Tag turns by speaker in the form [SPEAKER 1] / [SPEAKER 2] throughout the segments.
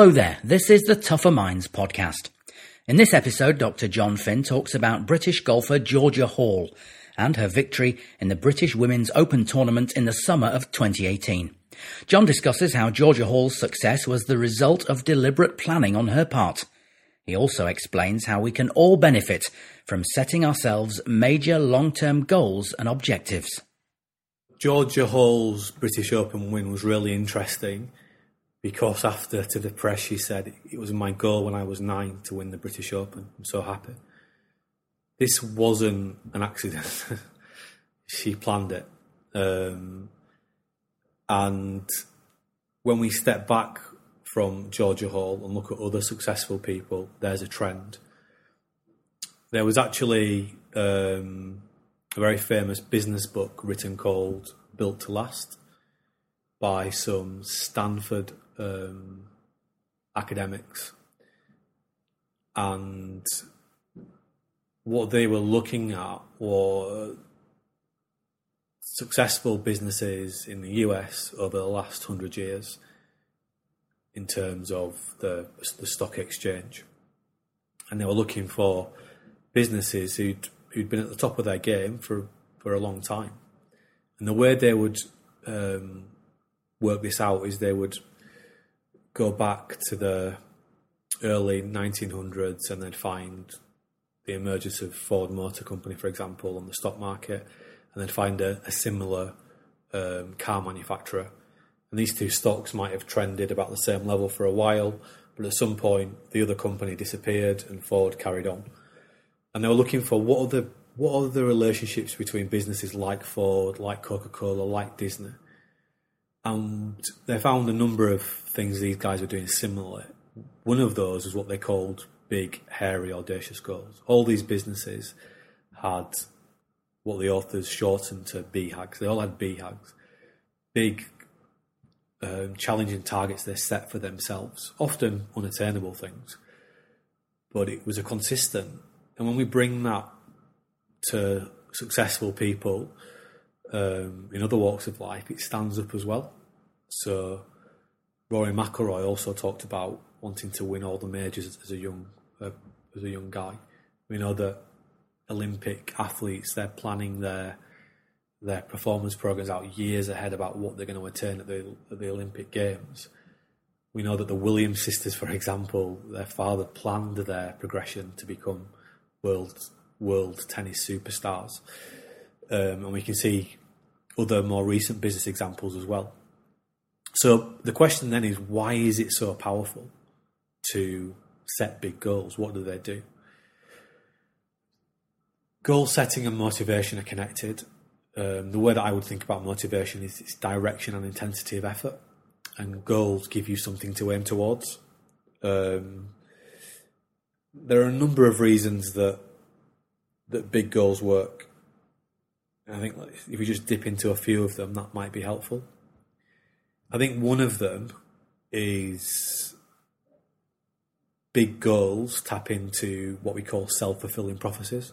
[SPEAKER 1] Hello there, this is the Tougher Minds podcast. In this episode, Dr. Jon Finn talks about British golfer Georgia Hall and her victory in the British Women's Open tournament in the summer of 2018. Jon discusses how Georgia Hall's success was the result of deliberate planning on her part. He also explains how we can all benefit from setting ourselves major long-term goals and objectives.
[SPEAKER 2] Georgia Hall's British Open win was really interesting because after to the press she said it was my goal when I was nine to win the British Open. I'm so happy. This wasn't an accident. she planned it. Um, and when we step back from Georgia Hall and look at other successful people, there's a trend. There was actually um, a very famous business book written called Built to Last by some Stanford um, academics. And what they were looking at were successful businesses in the US over the last hundred years in terms of the, the stock exchange. And they were looking for businesses who'd, who'd been at the top of their game for, for a long time. And the way they would um, work this out is they would go back to the early 1900s and then find the emergence of Ford Motor Company, for example, on the stock market, and then find a, a similar um, car manufacturer. And these two stocks might have trended about the same level for a while, but at some point the other company disappeared and Ford carried on. And they were looking for what are the what are the relationships between businesses like Ford, like Coca Cola, like Disney and they found a number of things these guys were doing similarly. One of those is what they called big, hairy, audacious goals. All these businesses had what the authors shortened to BHAGs. They all had BHAGs, big, um, challenging targets they set for themselves, often unattainable things. But it was a consistent. And when we bring that to successful people, um, in other walks of life, it stands up as well. So Rory McIlroy also talked about wanting to win all the majors as a young uh, as a young guy. We know that Olympic athletes they're planning their their performance programs out years ahead about what they're going to attain at the at the Olympic Games. We know that the Williams sisters, for example, their father planned their progression to become world world tennis superstars, um, and we can see other more recent business examples as well. So the question then is why is it so powerful to set big goals? What do they do? Goal setting and motivation are connected. Um, the way that I would think about motivation is its direction and intensity of effort, and goals give you something to aim towards. Um, there are a number of reasons that that big goals work. I think if we just dip into a few of them, that might be helpful. I think one of them is big goals tap into what we call self fulfilling prophecies.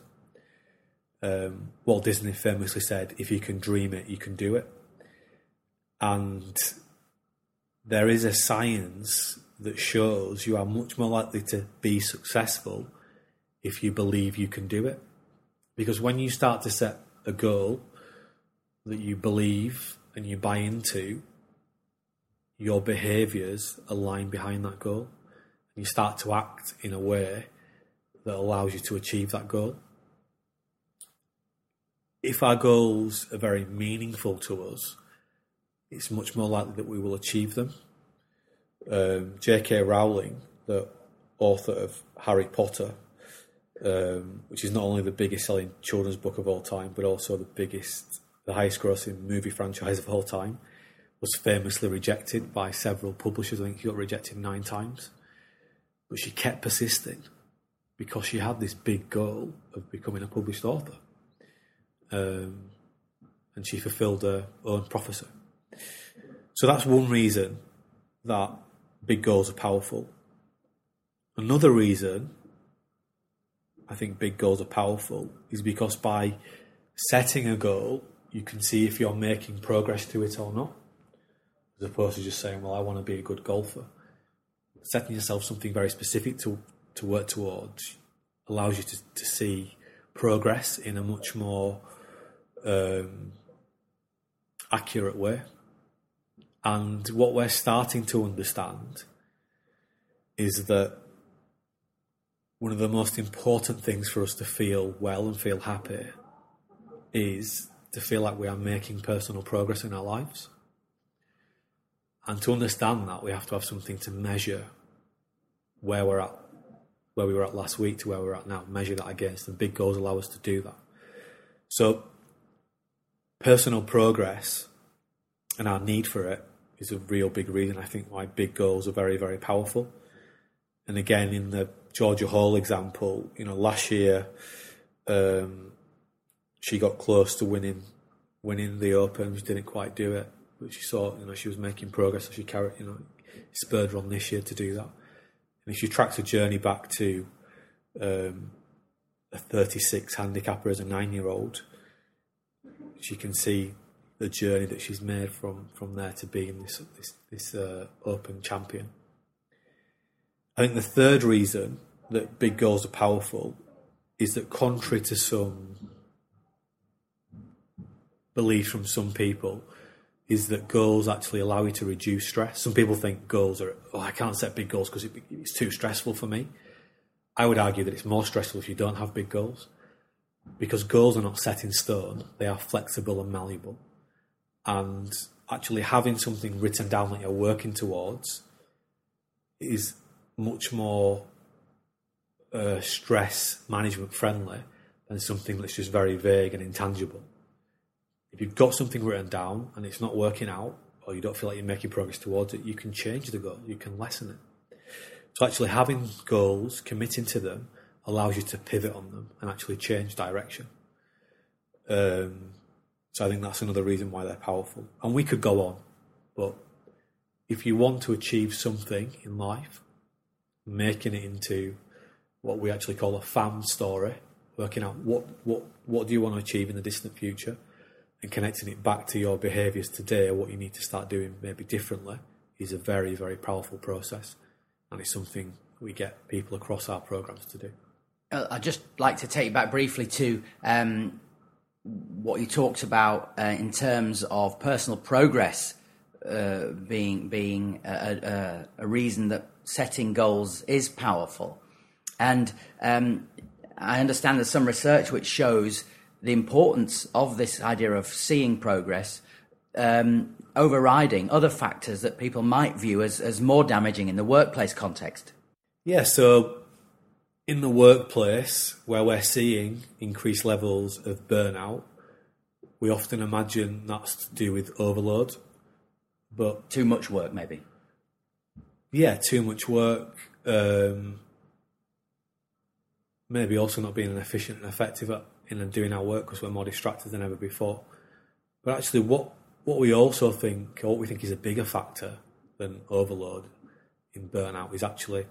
[SPEAKER 2] Um, Walt Disney famously said, if you can dream it, you can do it. And there is a science that shows you are much more likely to be successful if you believe you can do it. Because when you start to set a goal that you believe and you buy into, your behaviours align behind that goal. And you start to act in a way that allows you to achieve that goal. If our goals are very meaningful to us, it's much more likely that we will achieve them. Um, J.K. Rowling, the author of Harry Potter, um, which is not only the biggest selling children's book of all time, but also the biggest, the highest grossing movie franchise of all time, was famously rejected by several publishers. I think she got rejected nine times. But she kept persisting because she had this big goal of becoming a published author. Um, and she fulfilled her own prophecy. So that's one reason that big goals are powerful. Another reason I think big goals are powerful is because by setting a goal, you can see if you're making progress to it or not, as opposed to just saying, "Well, I want to be a good golfer." setting yourself something very specific to to work towards allows you to, to see progress in a much more um, accurate way. And what we're starting to understand is that one of the most important things for us to feel well and feel happy is to feel like we are making personal progress in our lives. And to understand that, we have to have something to measure where we're at, where we were at last week to where we're at now, measure that against, and big goals allow us to do that. So, personal progress and our need for it is a real big reason I think why big goals are very, very powerful. And again, in the Georgia Hall example, you know, last year um, she got close to winning winning the Open. She didn't quite do it, but she saw you know she was making progress. So she carried you know spurred her on this year to do that. And if you track her journey back to um, a 36 handicapper as a nine year old, she can see the journey that she's made from from there to being this this, this uh, Open champion. I think the third reason that big goals are powerful is that contrary to some belief from some people is that goals actually allow you to reduce stress. Some people think goals are, oh, I can't set big goals because it, it's too stressful for me. I would argue that it's more stressful if you don't have big goals because goals are not set in stone, they are flexible and malleable. And actually having something written down that you're working towards is much more uh, stress management friendly than something that's just very vague and intangible. If you've got something written down and it's not working out, or you don't feel like you're making progress towards it, you can change the goal, you can lessen it. So, actually, having goals, committing to them, allows you to pivot on them and actually change direction. Um, so, I think that's another reason why they're powerful. And we could go on, but if you want to achieve something in life, making it into what we actually call a FAM story, working out what, what, what do you want to achieve in the distant future and connecting it back to your behaviours today what you need to start doing maybe differently is a very, very powerful process. And it's something we get people across our programs to do.
[SPEAKER 1] Uh, I'd just like to take you back briefly to um, what you talked about uh, in terms of personal progress uh, being being a, a, a, reason that setting goals is powerful. And um, I understand there's some research which shows the importance of this idea of seeing progress um, overriding other factors that people might view as, as more damaging in the workplace context.
[SPEAKER 2] Yeah, so in the workplace where we're seeing increased levels of burnout, we often imagine that's to do with overload. But
[SPEAKER 1] too much work, maybe.
[SPEAKER 2] Yeah, too much work. Um, maybe also not being efficient and effective at in doing our work because we're more distracted than ever before. But actually, what what we also think, or what we think is a bigger factor than overload in burnout, is actually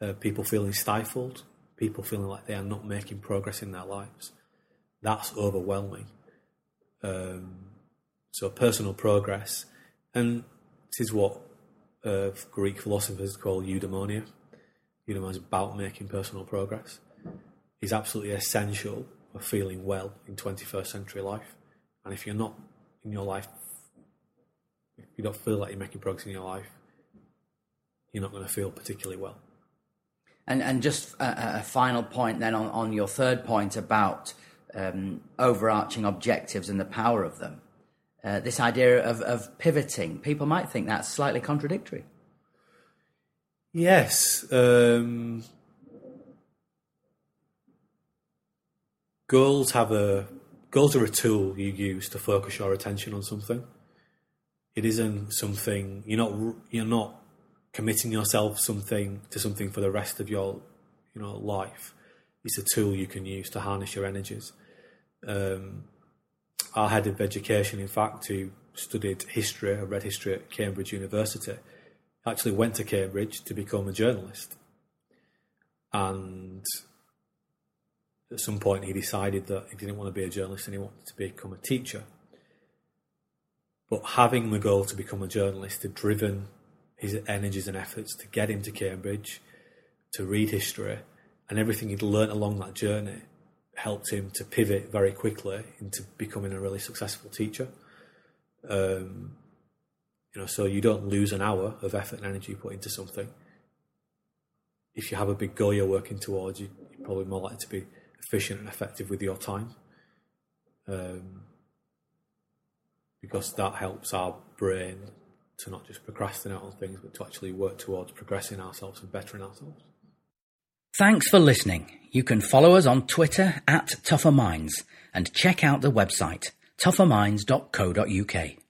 [SPEAKER 2] uh, people feeling stifled, people feeling like they are not making progress in their lives. That's overwhelming. Um, so personal progress, and this is what uh, Greek philosophers call eudaimonia. Eudaimonia is about making personal progress. Is absolutely essential for feeling well in 21st century life. And if you're not in your life, if you don't feel like you're making progress in your life, you're not going to feel particularly well.
[SPEAKER 1] And and just a, a final point then on, on your third point about um, overarching objectives and the power of them. Uh, this idea of, of pivoting, people might think that's slightly contradictory.
[SPEAKER 2] Yes, um, goals have a goals are a tool you use to focus your attention on something. It isn't something you're not you're not committing yourself something to something for the rest of your you know life. It's a tool you can use to harness your energies. Um, our head of education, in fact, who studied history, read history at Cambridge University, actually went to Cambridge to become a journalist. And at some point he decided that he didn't want to be a journalist and he wanted to become a teacher. But having the goal to become a journalist had driven his energies and efforts to get him to Cambridge, to read history, and everything he'd learnt along that journey helped him to pivot very quickly into becoming a really successful teacher. Um, you know, so you don't lose an hour of effort and energy put into something. If you have a big goal you're working towards, you, are probably more likely to be efficient and effective with your time. Um, because that helps our brain to not just procrastinate on things, but to actually work towards progressing ourselves and bettering ourselves.
[SPEAKER 1] Thanks for listening. You can follow us on Twitter at Tougher Minds and check out the website tougherminds.co.uk.